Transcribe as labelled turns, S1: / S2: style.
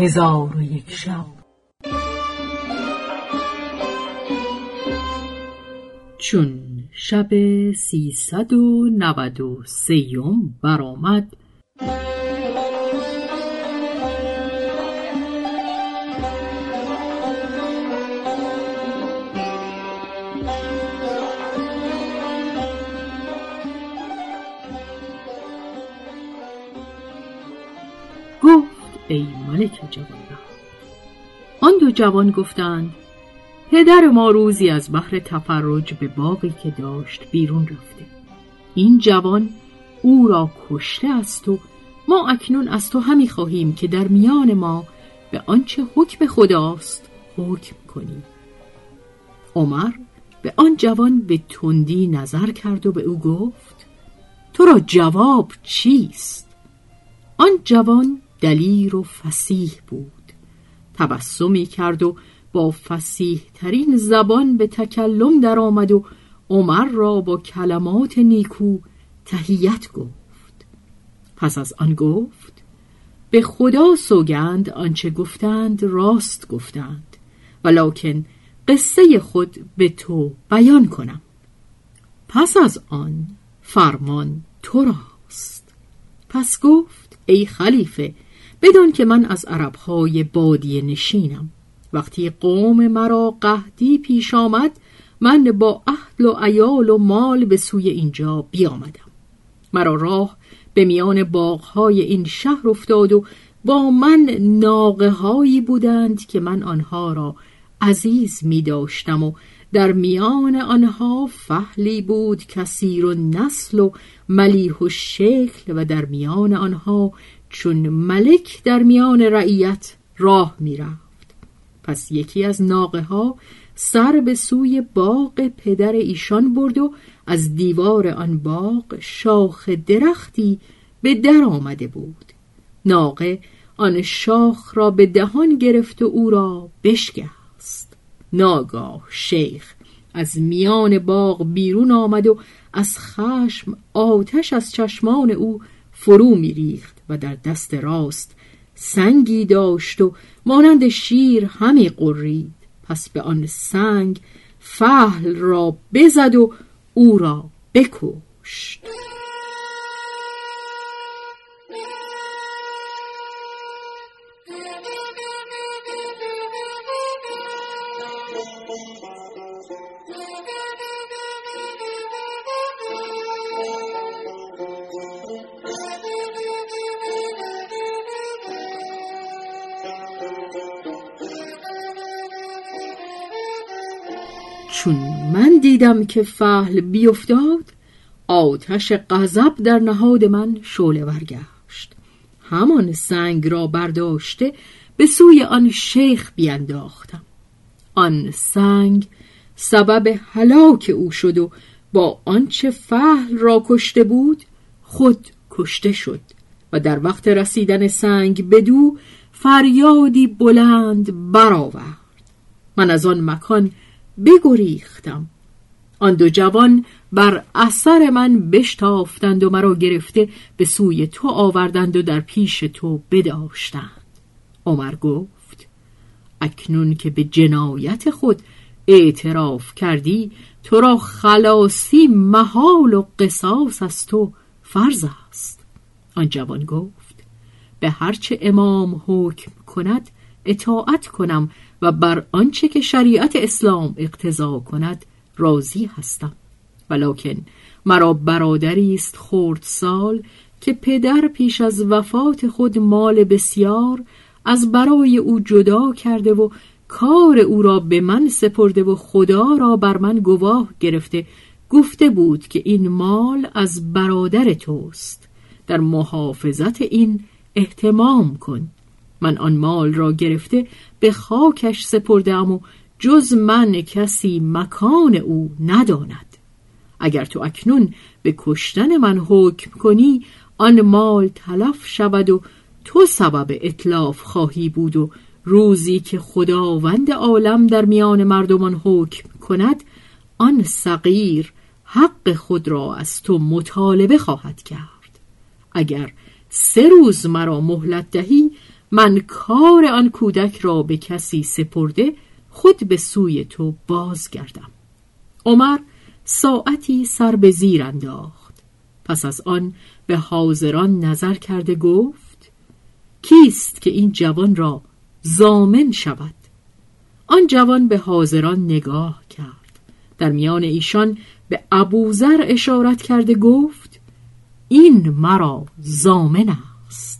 S1: هزار و یک شب.
S2: چون شب سیصد و نود و سیوم برآمد ای ملک جوان آن دو جوان گفتند پدر ما روزی از بحر تفرج به باقی که داشت بیرون رفته. این جوان او را کشته است و ما اکنون از تو همی خواهیم که در میان ما به آنچه حکم خداست حکم کنی عمر به آن جوان به تندی نظر کرد و به او گفت تو را جواب چیست؟ آن جوان دلیر و فسیح بود. تبسمی کرد و با فسیح ترین زبان به تکلم درآمد و عمر را با کلمات نیکو تهیت گفت. پس از آن گفت به خدا سوگند آنچه گفتند راست گفتند ولکن قصه خود به تو بیان کنم. پس از آن فرمان تو راست. پس گفت ای خلیفه بدون که من از عربهای بادی نشینم. وقتی قوم مرا قهدی پیش آمد من با اهل و ایال و مال به سوی اینجا بیامدم. مرا راه به میان باغهای این شهر افتاد و با من ناقه هایی بودند که من آنها را عزیز می داشتم و در میان آنها فهلی بود کثیر و نسل و ملیح و شکل و در میان آنها چون ملک در میان رعیت راه می‌رفت. پس یکی از ناقه ها سر به سوی باغ پدر ایشان برد و از دیوار آن باغ شاخ درختی به در آمده بود. ناقه آن شاخ را به دهان گرفت و او را بشکست. ناگاه شیخ از میان باغ بیرون آمد و از خشم آتش از چشمان او فرو میریخت. و در دست راست سنگی داشت و مانند شیر همی قرید پس به آن سنگ فهل را بزد و او را بکشت. چون من دیدم که فهل بیفتاد آتش غضب در نهاد من شعله ورگشت همان سنگ را برداشته به سوی آن شیخ بینداختم. آن سنگ سبب هلاک او شد و با آنچه فهل را کشته بود خود کشته شد و در وقت رسیدن سنگ بدو فریادی بلند برآورد. من از آن مکان بگریختم. آن دو جوان بر اثر من بشتافتند و مرا گرفته به سوی تو آوردند و در پیش تو بداشتند. عمر گفت اکنون که به جنایت خود اعتراف کردی تو را خلاصی محال و قصاص از تو فرض است. آن جوان گفت به هرچه امام حکم کند اطاعت کنم و بر آنچه که شریعت اسلام اقتضا کند راضی هستم. ولکن مرا برادری است خورد سال که پدر پیش از وفات خود مال بسیار از برای او جدا کرده و کار او را به من سپرده و خدا را بر من گواه گرفته گفته بود که این مال از برادر توست. در محافظت این احتمام کن. من آن مال را گرفته به خاکش سپردم و جز من کسی مکان او نداند. اگر تو اکنون به کشتن من حکم کنی آن مال تلف شود و تو سبب اطلاف خواهی بود و روزی که خداوند عالم در میان مردمان حکم کند آن صغیر حق خود را از تو مطالبه خواهد کرد. اگر سه روز مرا مهلت دهی من کار آن کودک را به کسی سپرده خود به سوی تو بازگردم. عمر ساعتی سر به زیر انداخت. پس از آن به حاضران نظر کرده گفت کیست که این جوان را زامن شود؟ آن جوان به حاضران نگاه کرد. در میان ایشان به ابوذر اشارت کرده گفت این مرا زامن است.